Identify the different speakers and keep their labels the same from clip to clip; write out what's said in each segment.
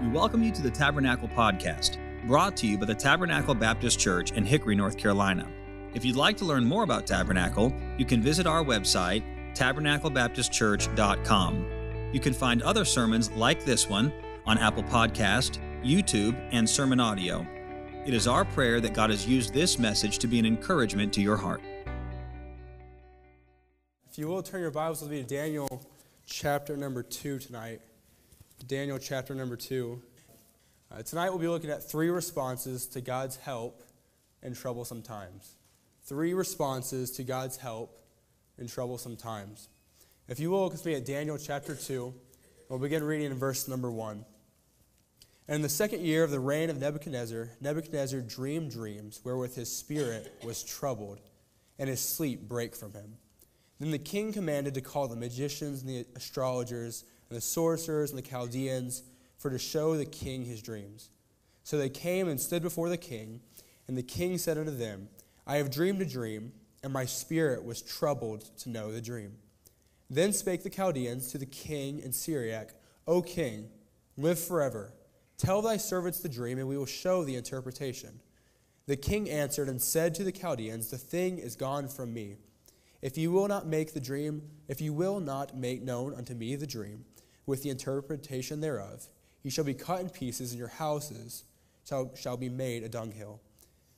Speaker 1: We welcome you to the Tabernacle Podcast, brought to you by the Tabernacle Baptist Church in Hickory, North Carolina. If you'd like to learn more about Tabernacle, you can visit our website, tabernaclebaptistchurch.com. You can find other sermons like this one on Apple Podcast, YouTube, and Sermon Audio. It is our prayer that God has used this message to be an encouragement to your heart.
Speaker 2: If you will turn your Bibles with me to Daniel chapter number 2 tonight. Daniel chapter number 2. Uh, tonight we'll be looking at three responses to God's help in troublesome times. Three responses to God's help in troublesome times. If you will look with me at Daniel chapter 2, we'll begin reading in verse number 1. And in the second year of the reign of Nebuchadnezzar, Nebuchadnezzar dreamed dreams wherewith his spirit was troubled, and his sleep brake from him. Then the king commanded to call the magicians and the astrologers and the sorcerers and the Chaldeans for to show the king his dreams. So they came and stood before the king, and the king said unto them, I have dreamed a dream, and my spirit was troubled to know the dream. Then spake the Chaldeans to the king in Syriac, O king, live forever. Tell thy servants the dream, and we will show the interpretation. The king answered and said to the Chaldeans, The thing is gone from me. If you will not make the dream, if you will not make known unto me the dream, with the interpretation thereof, He shall be cut in pieces, and your houses shall, shall be made a dunghill.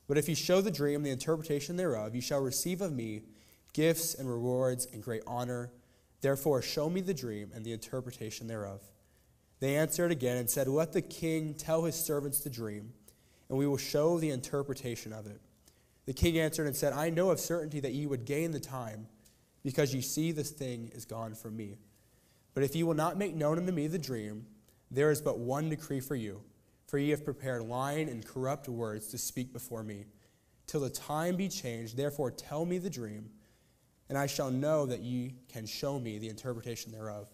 Speaker 2: But if ye show the dream and the interpretation thereof, you shall receive of me gifts and rewards and great honor. Therefore, show me the dream and the interpretation thereof. They answered again and said, Let the king tell his servants the dream, and we will show the interpretation of it. The king answered and said, I know of certainty that ye would gain the time, because ye see this thing is gone from me. But if ye will not make known unto me the dream, there is but one decree for you, for ye have prepared lying and corrupt words to speak before me, till the time be changed. Therefore tell me the dream, and I shall know that ye can show me the interpretation thereof.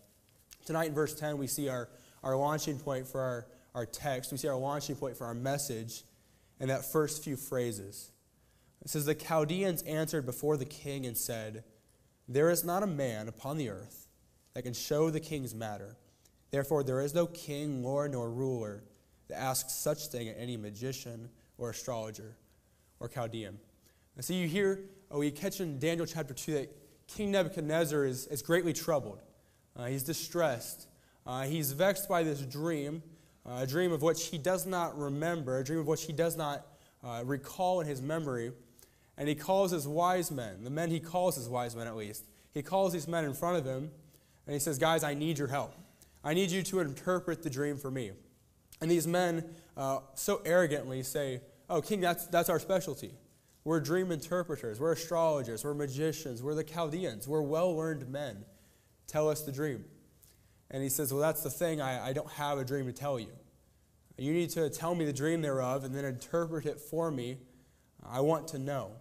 Speaker 2: Tonight in verse 10, we see our, our launching point for our, our text. We see our launching point for our message in that first few phrases. It says, The Chaldeans answered before the king and said, There is not a man upon the earth that can show the king's matter. Therefore, there is no king, lord, nor ruler that asks such thing at any magician or astrologer or Chaldean. And so you hear, oh, you catch in Daniel chapter 2 that King Nebuchadnezzar is, is greatly troubled. Uh, he's distressed. Uh, he's vexed by this dream, uh, a dream of which he does not remember, a dream of which he does not uh, recall in his memory and he calls his wise men, the men he calls his wise men at least, he calls these men in front of him, and he says, Guys, I need your help. I need you to interpret the dream for me. And these men uh, so arrogantly say, Oh, king, that's, that's our specialty. We're dream interpreters, we're astrologers, we're magicians, we're the Chaldeans, we're well learned men. Tell us the dream. And he says, Well, that's the thing, I, I don't have a dream to tell you. You need to tell me the dream thereof and then interpret it for me. I want to know.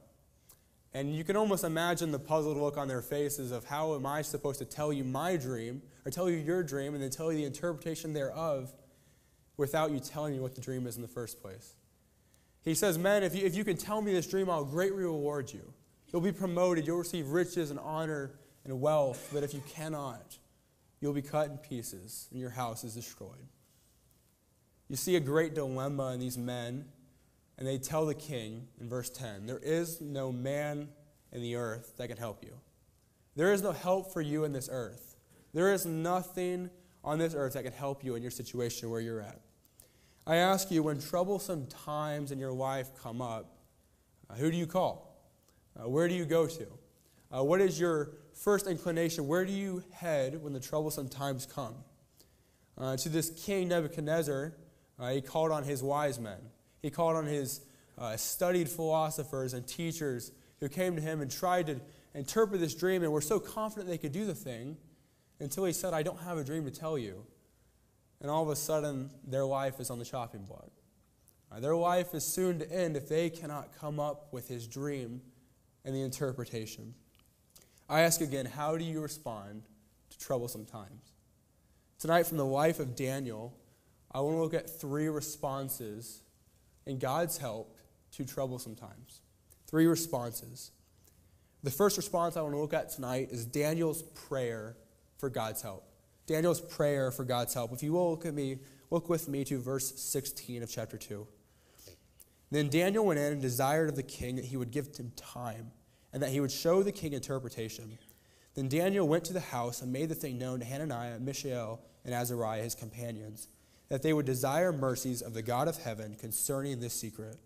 Speaker 2: And you can almost imagine the puzzled look on their faces of how am I supposed to tell you my dream, or tell you your dream, and then tell you the interpretation thereof without you telling me what the dream is in the first place. He says, Men, if you, if you can tell me this dream, I'll greatly reward you. You'll be promoted, you'll receive riches and honor and wealth, but if you cannot, you'll be cut in pieces, and your house is destroyed. You see a great dilemma in these men and they tell the king in verse 10 There is no man in the earth that can help you. There is no help for you in this earth. There is nothing on this earth that can help you in your situation where you're at. I ask you, when troublesome times in your life come up, uh, who do you call? Uh, where do you go to? Uh, what is your first inclination? Where do you head when the troublesome times come? Uh, to this king Nebuchadnezzar, uh, he called on his wise men. He called on his uh, studied philosophers and teachers who came to him and tried to interpret this dream and were so confident they could do the thing until he said, I don't have a dream to tell you. And all of a sudden, their life is on the chopping block. Uh, their life is soon to end if they cannot come up with his dream and the interpretation. I ask again, how do you respond to troublesome times? Tonight, from the life of Daniel, I want to look at three responses and God's help to troublesome times. Three responses. The first response I want to look at tonight is Daniel's prayer for God's help. Daniel's prayer for God's help. If you will look at me look with me to verse 16 of chapter 2. Then Daniel went in and desired of the king that he would give him time, and that he would show the king interpretation. Then Daniel went to the house and made the thing known to Hananiah, Mishael, and Azariah, his companions, that they would desire mercies of the God of heaven concerning this secret,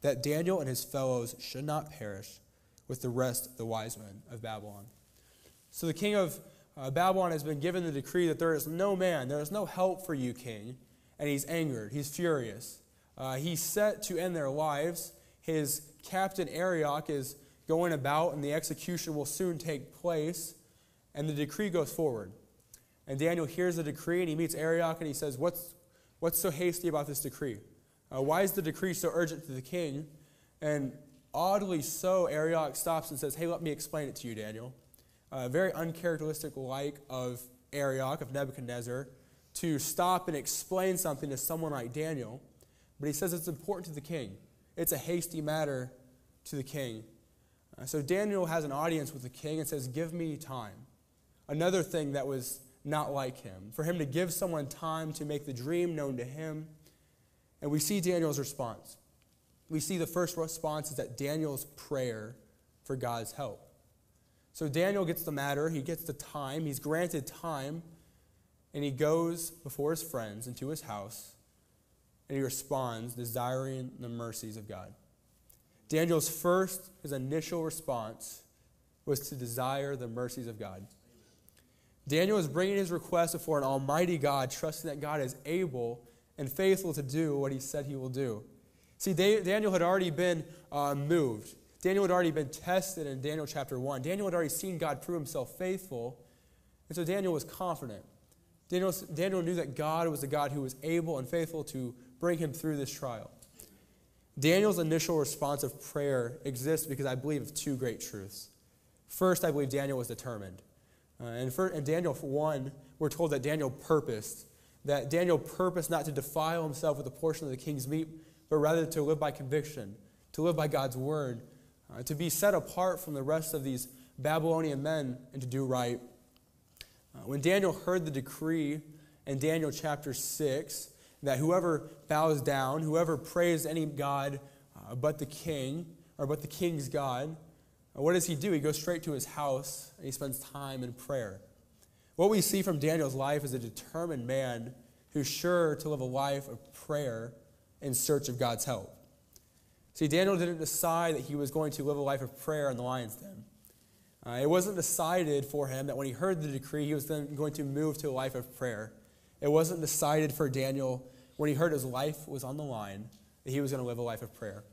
Speaker 2: that Daniel and his fellows should not perish with the rest of the wise men of Babylon. So the king of uh, Babylon has been given the decree that there is no man, there is no help for you, king, and he's angered, he's furious. Uh, he's set to end their lives. His captain Arioch is going about, and the execution will soon take place. And the decree goes forward. And Daniel hears the decree, and he meets Arioch, and he says, What's, what's so hasty about this decree? Uh, why is the decree so urgent to the king? And oddly so, Arioch stops and says, Hey, let me explain it to you, Daniel. Uh, very uncharacteristic like of Arioch, of Nebuchadnezzar, to stop and explain something to someone like Daniel. But he says it's important to the king. It's a hasty matter to the king. Uh, so Daniel has an audience with the king and says, Give me time. Another thing that was not like him, for him to give someone time to make the dream known to him. And we see Daniel's response. We see the first response is that Daniel's prayer for God's help. So Daniel gets the matter, he gets the time, he's granted time, and he goes before his friends into his house and he responds, desiring the mercies of God. Daniel's first, his initial response was to desire the mercies of God. Daniel is bringing his request before an almighty God, trusting that God is able and faithful to do what he said he will do. See, Daniel had already been uh, moved. Daniel had already been tested in Daniel chapter 1. Daniel had already seen God prove himself faithful. And so Daniel was confident. Daniel, Daniel knew that God was the God who was able and faithful to bring him through this trial. Daniel's initial response of prayer exists because I believe of two great truths. First, I believe Daniel was determined. Uh, and for, in Daniel 1, we're told that Daniel purposed, that Daniel purposed not to defile himself with a portion of the king's meat, but rather to live by conviction, to live by God's word, uh, to be set apart from the rest of these Babylonian men, and to do right. Uh, when Daniel heard the decree in Daniel chapter 6, that whoever bows down, whoever prays any God uh, but the king, or but the king's God, uh, what does he do? He goes straight to his house and he spends time in prayer. What we see from Daniel's life is a determined man who's sure to live a life of prayer in search of God's help. See, Daniel didn't decide that he was going to live a life of prayer in the lion's den. Uh, it wasn't decided for him that when he heard the decree, he was then going to move to a life of prayer. It wasn't decided for Daniel when he heard his life was on the line that he was going to live a life of prayer.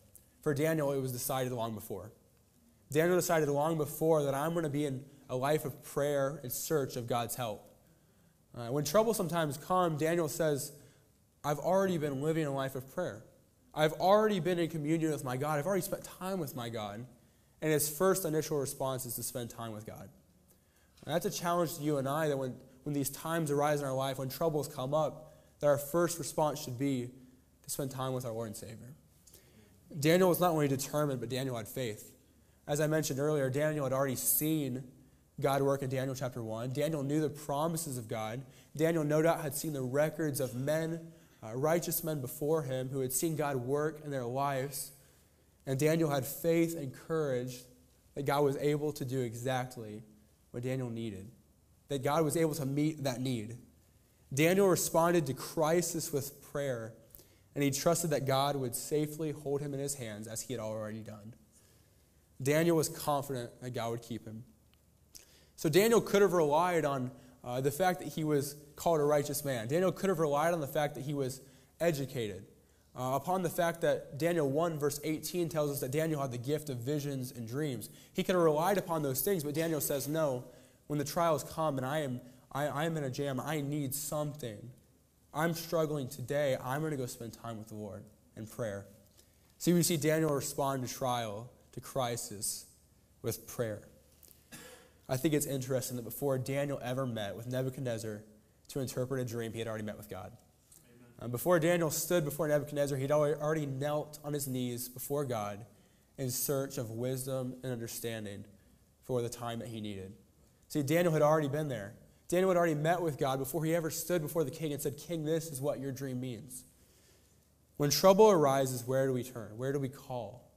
Speaker 2: For Daniel, it was decided long before. Daniel decided long before that I'm going to be in a life of prayer in search of God's help. Uh, when trouble sometimes comes, Daniel says, I've already been living a life of prayer. I've already been in communion with my God. I've already spent time with my God. And his first initial response is to spend time with God. And that's a challenge to you and I that when, when these times arise in our life, when troubles come up, that our first response should be to spend time with our Lord and Savior. Daniel was not only determined, but Daniel had faith. As I mentioned earlier, Daniel had already seen God work in Daniel chapter 1. Daniel knew the promises of God. Daniel, no doubt, had seen the records of men, uh, righteous men before him, who had seen God work in their lives. And Daniel had faith and courage that God was able to do exactly what Daniel needed, that God was able to meet that need. Daniel responded to crisis with prayer, and he trusted that God would safely hold him in his hands as he had already done. Daniel was confident that God would keep him. So Daniel could have relied on uh, the fact that he was called a righteous man. Daniel could have relied on the fact that he was educated. Uh, upon the fact that Daniel 1, verse 18 tells us that Daniel had the gift of visions and dreams. He could have relied upon those things, but Daniel says, No, when the trials come and I am I, I'm in a jam. I need something. I'm struggling today. I'm going to go spend time with the Lord in prayer. See, we see Daniel respond to trial, to crisis, with prayer. I think it's interesting that before Daniel ever met with Nebuchadnezzar to interpret a dream, he had already met with God. Um, before Daniel stood before Nebuchadnezzar, he'd already knelt on his knees before God in search of wisdom and understanding for the time that he needed. See, Daniel had already been there. Daniel had already met with God before he ever stood before the king and said, King, this is what your dream means. When trouble arises, where do we turn? Where do we call?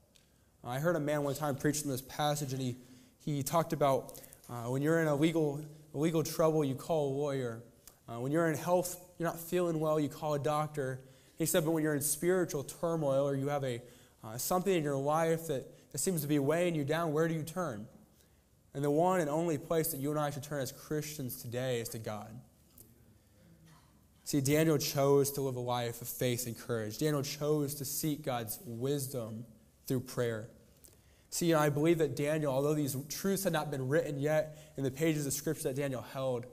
Speaker 2: I heard a man one time preach this passage, and he, he talked about uh, when you're in a legal, legal trouble, you call a lawyer. Uh, when you're in health, you're not feeling well, you call a doctor. He said, but when you're in spiritual turmoil or you have a, uh, something in your life that, that seems to be weighing you down, where do you turn? And the one and only place that you and I should turn as Christians today is to God. See, Daniel chose to live a life of faith and courage. Daniel chose to seek God's wisdom through prayer. See, you know, I believe that Daniel, although these truths had not been written yet in the pages of Scripture that Daniel held,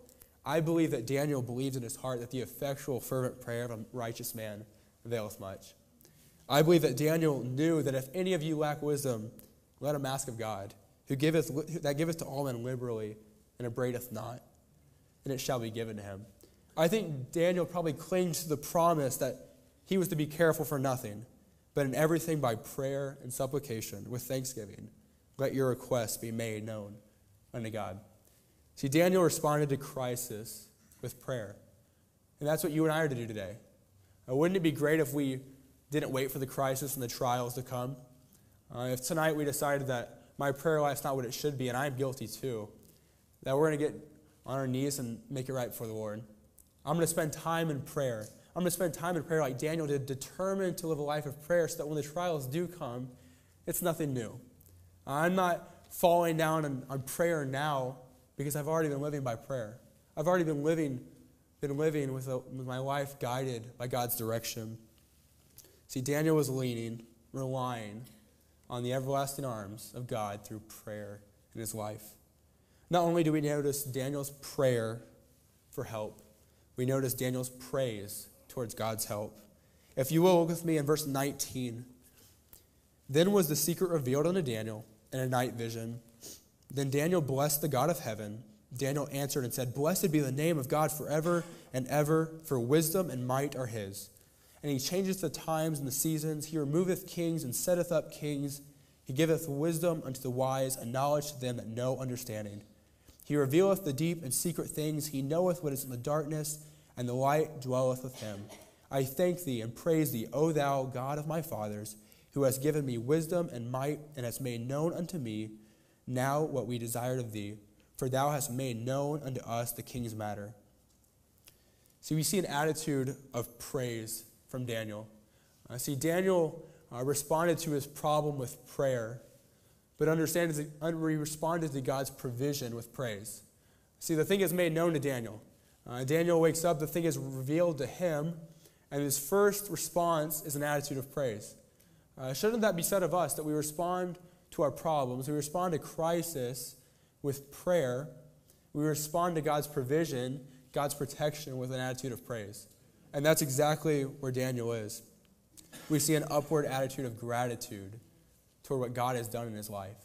Speaker 2: I believe that Daniel believed in his heart that the effectual, fervent prayer of a righteous man availeth much. I believe that Daniel knew that if any of you lack wisdom, let him ask of God, who giveth, that giveth to all men liberally and abradeth not, and it shall be given to him. I think Daniel probably clings to the promise that he was to be careful for nothing but in everything by prayer and supplication with thanksgiving, let your requests be made known unto God. See, Daniel responded to crisis with prayer. And that's what you and I are to do today. Uh, wouldn't it be great if we didn't wait for the crisis and the trials to come? Uh, if tonight we decided that my prayer life's not what it should be, and I'm guilty too, that we're going to get on our knees and make it right before the Lord. I'm going to spend time in prayer. I'm going to spend time in prayer like Daniel did, determined to live a life of prayer so that when the trials do come, it's nothing new. I'm not falling down on, on prayer now because I've already been living by prayer. I've already been living, been living with, a, with my life guided by God's direction. See, Daniel was leaning, relying on the everlasting arms of God through prayer in his life. Not only do we notice Daniel's prayer for help, we notice Daniel's praise towards God's help. If you will look with me in verse 19. Then was the secret revealed unto Daniel in a night vision. Then Daniel blessed the God of heaven. Daniel answered and said, Blessed be the name of God forever and ever, for wisdom and might are his. And he changeth the times and the seasons. He removeth kings and setteth up kings. He giveth wisdom unto the wise and knowledge to them that know understanding. He revealeth the deep and secret things. He knoweth what is in the darkness, and the light dwelleth with him. I thank thee and praise thee, O thou God of my fathers, who hast given me wisdom and might, and hast made known unto me now what we desired of thee, for thou hast made known unto us the king's matter. See, we see an attitude of praise from Daniel. Uh, see, Daniel uh, responded to his problem with prayer, but understand he responded to God's provision with praise. See, the thing is made known to Daniel. Uh, Daniel wakes up, the thing is revealed to him, and his first response is an attitude of praise. Uh, shouldn't that be said of us, that we respond to our problems, we respond to crisis with prayer, we respond to God's provision, God's protection with an attitude of praise? And that's exactly where Daniel is. We see an upward attitude of gratitude toward what God has done in his life.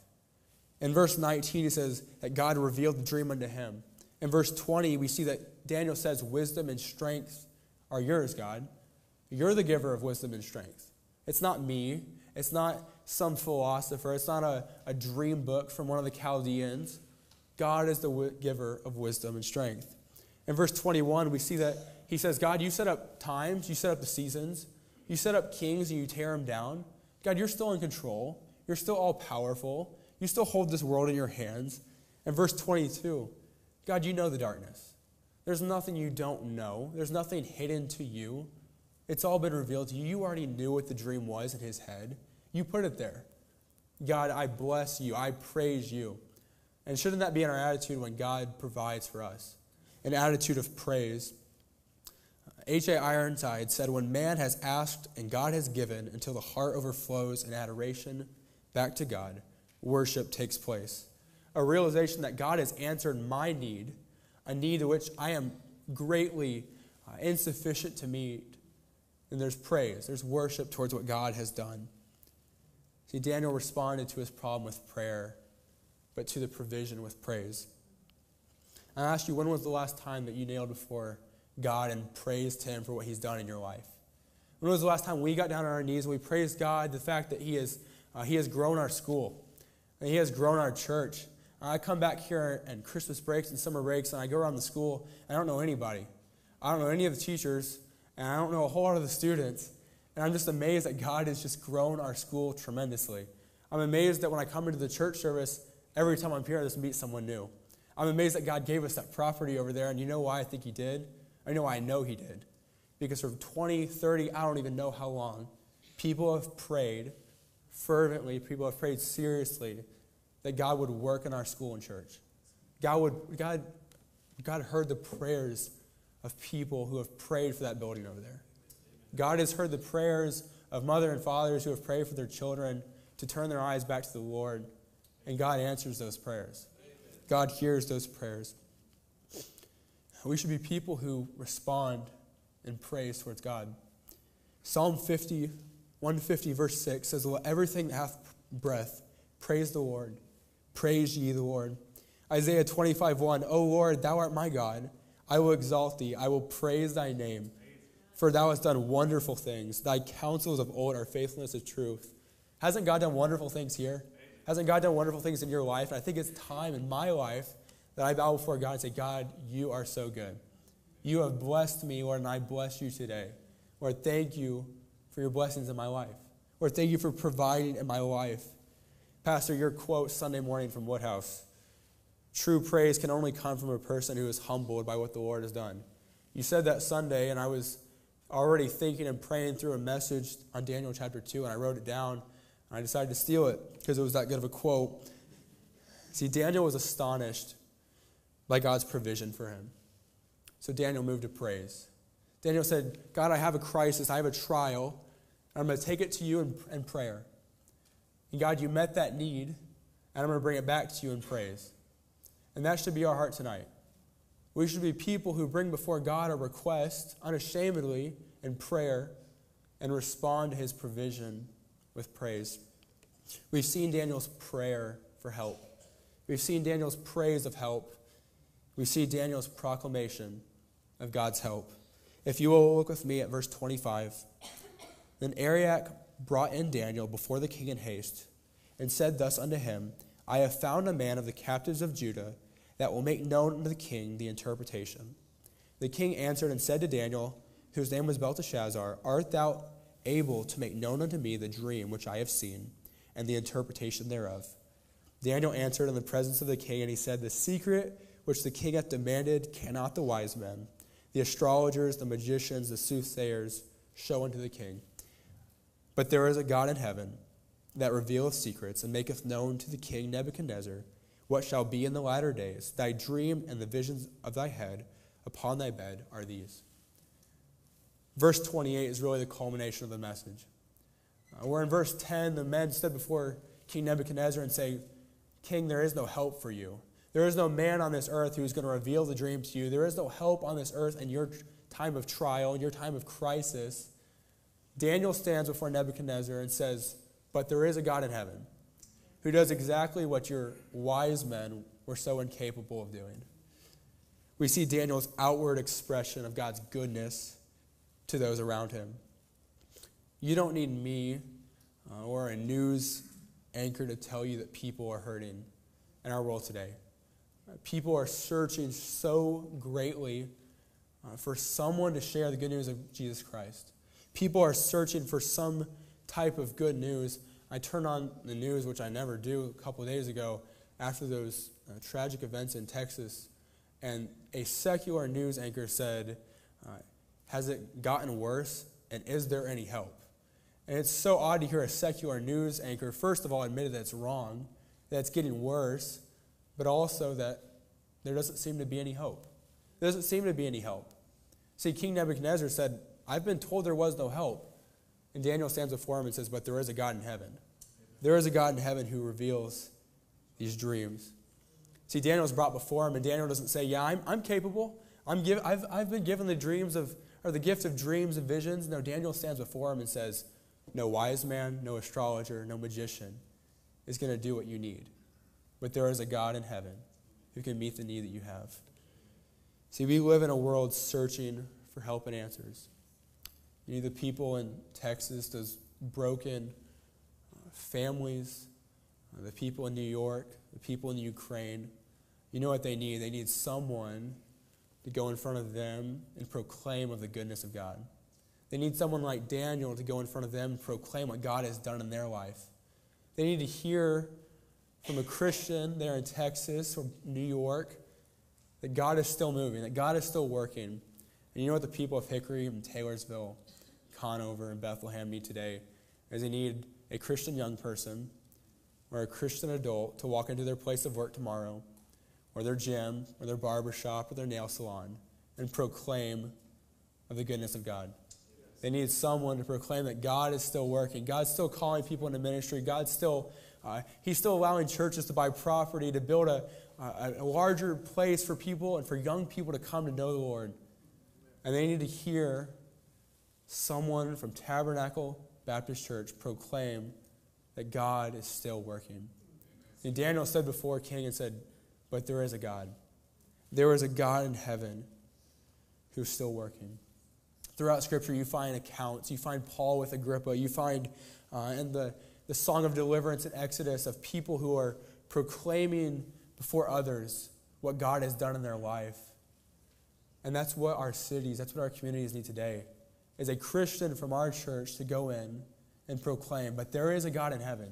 Speaker 2: In verse 19, he says that God revealed the dream unto him. In verse 20, we see that Daniel says, Wisdom and strength are yours, God. You're the giver of wisdom and strength. It's not me. It's not some philosopher. It's not a, a dream book from one of the Chaldeans. God is the w- giver of wisdom and strength. In verse 21, we see that he says, God, you set up times, you set up the seasons, you set up kings and you tear them down. God, you're still in control. You're still all powerful. You still hold this world in your hands. And verse 22, God, you know the darkness. There's nothing you don't know, there's nothing hidden to you. It's all been revealed to you. You already knew what the dream was in his head. You put it there. God, I bless you. I praise you. And shouldn't that be in our attitude when God provides for us? An attitude of praise. H.A. Ironside said, When man has asked and God has given until the heart overflows in adoration back to God, worship takes place. A realization that God has answered my need, a need to which I am greatly uh, insufficient to meet. And there's praise, there's worship towards what God has done. See, Daniel responded to his problem with prayer, but to the provision with praise. I ask you, when was the last time that you nailed before God and praised Him for what He's done in your life? When was the last time we got down on our knees and we praised God the fact that He has, uh, he has grown our school, and He has grown our church, I come back here and Christmas breaks and summer breaks, and I go around the school, I don't know anybody. I don't know any of the teachers, and I don't know a whole lot of the students. And I'm just amazed that God has just grown our school tremendously. I'm amazed that when I come into the church service, every time I'm here, I just meet someone new. I'm amazed that God gave us that property over there, and you know why I think He did? I know I know He did. Because for 20, 30, I don't even know how long, people have prayed fervently, people have prayed seriously that God would work in our school and church. God, would, God, God heard the prayers of people who have prayed for that building over there. God has heard the prayers of mother and fathers who have prayed for their children to turn their eyes back to the Lord, and God answers those prayers. God hears those prayers. We should be people who respond in praise towards God. Psalm 50, 150, verse 6 says, Let everything that hath breath praise the Lord. Praise ye the Lord. Isaiah 25, 1, O Lord, thou art my God. I will exalt thee. I will praise thy name. For thou hast done wonderful things. Thy counsels of old are faithfulness and truth. Hasn't God done wonderful things here? Hasn't God done wonderful things in your life? And I think it's time in my life that I bow before God and say, God, you are so good. You have blessed me, Lord, and I bless you today. Lord, thank you for your blessings in my life. Lord, thank you for providing in my life. Pastor, your quote Sunday morning from Woodhouse true praise can only come from a person who is humbled by what the Lord has done. You said that Sunday, and I was already thinking and praying through a message on Daniel chapter 2, and I wrote it down. And I decided to steal it because it was that good of a quote. See, Daniel was astonished by God's provision for him. So Daniel moved to praise. Daniel said, God, I have a crisis, I have a trial, and I'm going to take it to you in, in prayer. And God, you met that need, and I'm going to bring it back to you in praise. And that should be our heart tonight. We should be people who bring before God a request unashamedly in prayer and respond to his provision with praise. We've seen Daniel's prayer for help. We've seen Daniel's praise of help. We see Daniel's proclamation of God's help. If you will look with me at verse 25. Then Arioch brought in Daniel before the king in haste and said thus unto him, I have found a man of the captives of Judah that will make known unto the king the interpretation. The king answered and said to Daniel, whose name was Belteshazzar, Art thou able to make known unto me the dream which I have seen, and the interpretation thereof? Daniel answered in the presence of the king, and he said, The secret which the king hath demanded cannot the wise men, the astrologers, the magicians, the soothsayers show unto the king. But there is a God in heaven that revealeth secrets, and maketh known to the king Nebuchadnezzar what shall be in the latter days. Thy dream and the visions of thy head upon thy bed are these. Verse 28 is really the culmination of the message. Uh, where in verse 10, the men stood before King Nebuchadnezzar and say, King, there is no help for you. There is no man on this earth who is going to reveal the dream to you. There is no help on this earth in your time of trial, in your time of crisis. Daniel stands before Nebuchadnezzar and says, But there is a God in heaven who does exactly what your wise men were so incapable of doing. We see Daniel's outward expression of God's goodness to those around him. You don't need me uh, or a news anchor to tell you that people are hurting in our world today. People are searching so greatly uh, for someone to share the good news of Jesus Christ. People are searching for some type of good news I turned on the news, which I never do, a couple days ago after those uh, tragic events in Texas, and a secular news anchor said, uh, Has it gotten worse, and is there any help? And it's so odd to hear a secular news anchor, first of all, admit that it's wrong, that it's getting worse, but also that there doesn't seem to be any hope. There doesn't seem to be any help. See, King Nebuchadnezzar said, I've been told there was no help. And Daniel stands before him and says, But there is a God in heaven. There is a God in heaven who reveals these dreams. See, Daniel's brought before him, and Daniel doesn't say, Yeah, I'm, I'm capable. I'm give, I've, I've been given the dreams of, or the gift of dreams and visions. No, Daniel stands before him and says, No wise man, no astrologer, no magician is going to do what you need. But there is a God in heaven who can meet the need that you have. See, we live in a world searching for help and answers. You need the people in Texas, those broken uh, families, uh, the people in New York, the people in Ukraine, you know what they need? They need someone to go in front of them and proclaim of the goodness of God. They need someone like Daniel to go in front of them and proclaim what God has done in their life. They need to hear from a Christian there in Texas or New York that God is still moving, that God is still working. And you know what the people of Hickory and Taylorsville, Conover, and Bethlehem need today? Is they need a Christian young person or a Christian adult to walk into their place of work tomorrow, or their gym, or their barber shop, or their nail salon, and proclaim of the goodness of God. They need someone to proclaim that God is still working. God's still calling people into ministry. God's still, uh, He's still allowing churches to buy property, to build a, a, a larger place for people and for young people to come to know the Lord. And they need to hear someone from Tabernacle Baptist Church proclaim that God is still working. And Daniel stood before king and said, But there is a God. There is a God in heaven who's still working. Throughout Scripture, you find accounts. You find Paul with Agrippa. You find uh, in the, the Song of Deliverance in Exodus of people who are proclaiming before others what God has done in their life. And that's what our cities, that's what our communities need today, is a Christian from our church to go in and proclaim. But there is a God in heaven.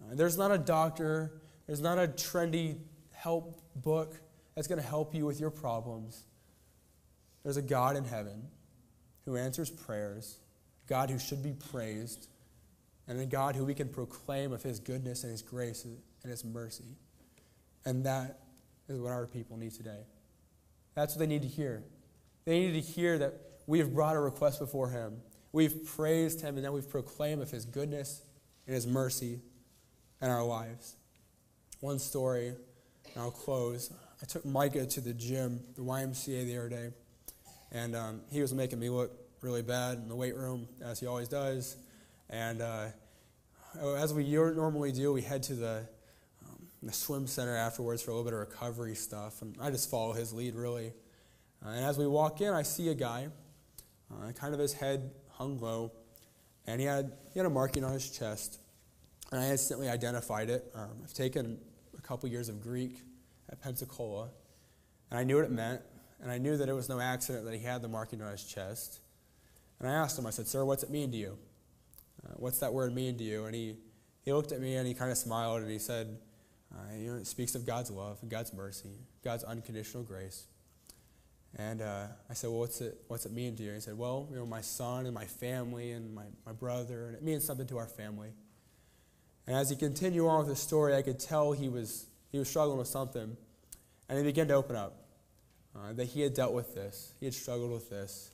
Speaker 2: Uh, there's not a doctor, there's not a trendy help book that's going to help you with your problems. There's a God in heaven who answers prayers, God who should be praised, and a God who we can proclaim of his goodness and his grace and his mercy. And that is what our people need today. That's what they need to hear. They need to hear that we have brought a request before him. We've praised him, and then we've proclaimed of his goodness and his mercy in our lives. One story, and I'll close. I took Micah to the gym, the YMCA the other day. And um, he was making me look really bad in the weight room, as he always does. And uh, as we normally do, we head to the, um, the swim center afterwards for a little bit of recovery stuff. And I just follow his lead, really. Uh, and as we walk in, I see a guy, uh, kind of his head hung low, and he had, he had a marking on his chest. And I instantly identified it. Um, I've taken a couple years of Greek at Pensacola, and I knew what it meant and I knew that it was no accident that he had the marking on his chest. And I asked him, I said, Sir, what's it mean to you? Uh, what's that word mean to you? And he, he looked at me and he kind of smiled and he said, uh, you know, It speaks of God's love and God's mercy, God's unconditional grace. And uh, I said, Well, what's it, what's it mean to you? And he said, Well, you know, my son and my family and my, my brother, and it means something to our family. And as he continued on with the story, I could tell he was, he was struggling with something. And he began to open up uh, that he had dealt with this. He had struggled with this.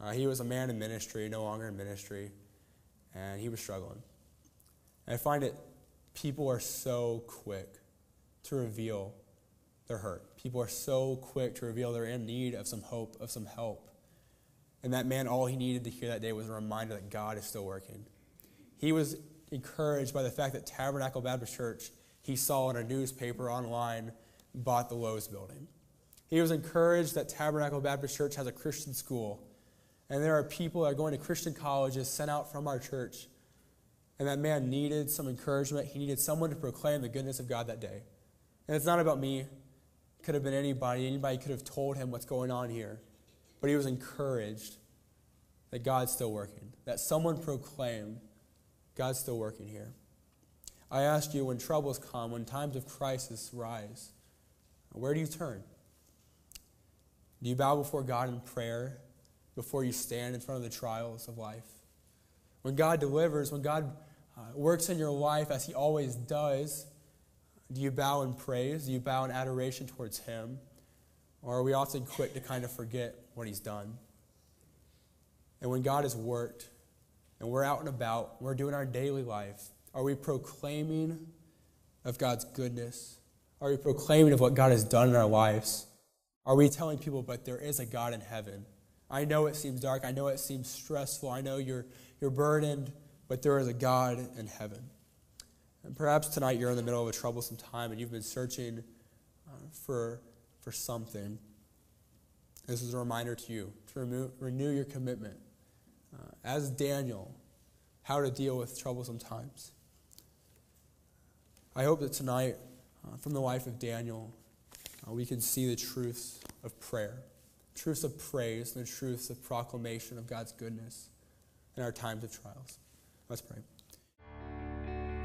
Speaker 2: Uh, he was a man in ministry, no longer in ministry, and he was struggling. And I find it, people are so quick to reveal their hurt. People are so quick to reveal they're in need of some hope, of some help. And that man, all he needed to hear that day was a reminder that God is still working. He was encouraged by the fact that Tabernacle Baptist Church, he saw in a newspaper online, bought the Lowe's building. He was encouraged that Tabernacle Baptist Church has a Christian school. And there are people that are going to Christian colleges sent out from our church. And that man needed some encouragement. He needed someone to proclaim the goodness of God that day. And it's not about me. Could have been anybody. Anybody could have told him what's going on here. But he was encouraged that God's still working, that someone proclaimed God's still working here. I ask you when troubles come, when times of crisis rise, where do you turn? Do you bow before God in prayer before you stand in front of the trials of life? When God delivers, when God uh, works in your life as He always does, do you bow in praise? Do you bow in adoration towards Him? Or are we often quick to kind of forget what He's done? And when God has worked and we're out and about, we're doing our daily life, are we proclaiming of God's goodness? Are we proclaiming of what God has done in our lives? Are we telling people, but there is a God in heaven? I know it seems dark. I know it seems stressful. I know you're, you're burdened, but there is a God in heaven. And perhaps tonight you're in the middle of a troublesome time and you've been searching uh, for, for something. This is a reminder to you to renew, renew your commitment. Uh, as Daniel, how to deal with troublesome times. I hope that tonight, uh, from the life of Daniel, uh, we can see the truths of prayer, truths of praise, and the truths of proclamation of God's goodness in our times of trials. Let's pray.